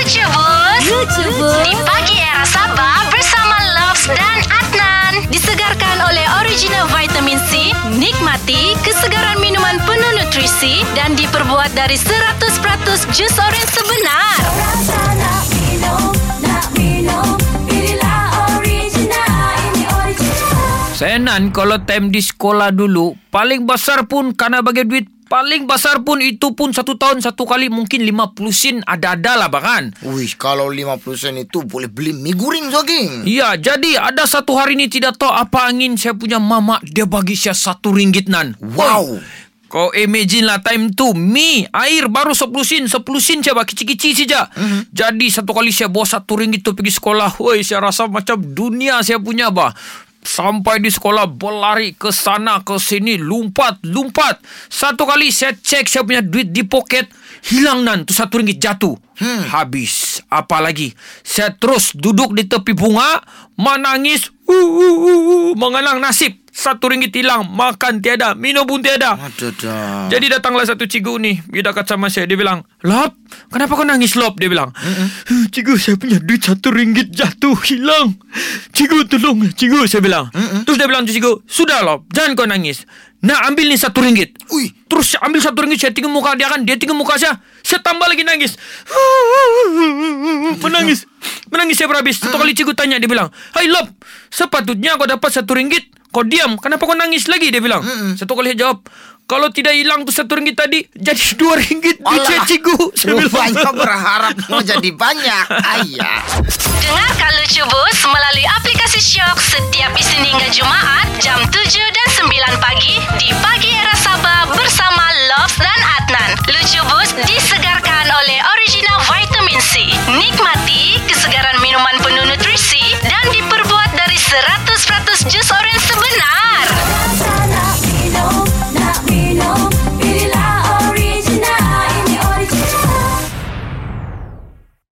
Lucu Bus Lucu bus. Di pagi era Sabah bersama Loves dan Adnan. Disegarkan oleh original vitamin C Nikmati kesegaran minuman penuh nutrisi Dan diperbuat dari 100% jus oren sebenar. Rasa nak minum, nak minum. Inilah original, ini original. Senan kalau time di sekolah dulu Paling besar pun Karena bagi duit Paling besar pun Itu pun satu tahun Satu kali mungkin 50 sen Ada-ada lah bahkan Wih, kalau 50 sen itu boleh beli mie goreng Zoging. Ya, jadi ada satu hari ni tidak tahu apa angin saya punya mama dia bagi saya satu ringgit nan. Wow. Kau imagine lah time tu Mi Air baru 10 sen 10 sen saya bagi kecil-kecil saja mm-hmm. Jadi satu kali saya bawa satu ringgit tu pergi sekolah Woi saya rasa macam dunia saya punya bah Sampai di sekolah berlari ke sana ke sini Lumpat Lumpat Satu kali saya cek saya punya duit di poket Hilang nan tu satu ringgit jatuh. Hmm. Habis. Apa lagi? Saya terus duduk di tepi bunga Menangis uh, uh, uh, uh, Mengenang nasib Satu ringgit hilang Makan tiada Minum pun tiada. Ada dah. jadi datanglah satu cikgu ni Dia dekat sama saya Dia bilang Lop Kenapa kau nangis Lop? Dia bilang mm Cikgu saya punya duit satu ringgit jatuh Hilang. Cikgu tolong Cikgu saya bilang. Mm-mm. Terus dia bilang tu cikgu Sudah Lop Jangan kau nangis. Nak ambil ni satu ringgit. Ui. Terus saya ambil satu ringgit Saya tengok muka dia kan Dia tengok muka saya. Saya tambah lagi nangis. Menangis Menangis saya berhabis. Satu kali cikgu tanya Dia bilang Hai Lop Sepatutnya kau dapat satu ringgit Kau diam. Kenapa kau nangis lagi? Dia bilang. Satu kali saya jawab Kalau tidak hilang tu satu ringgit tadi Jadi dua ringgit Alah. cikgu. Saya bilang. Rupanya berharap mau jadi banyak. Ayah. Dengarkan Lucu Bus melalui aplikasi Shock Setiap Isnin hingga Jumaat Jam 7 dan 9 pagi Di Pagi Era Sabah bersama Loves dan Adnan. Lucu Bus disegarkan oleh original vitamin C. Nikmati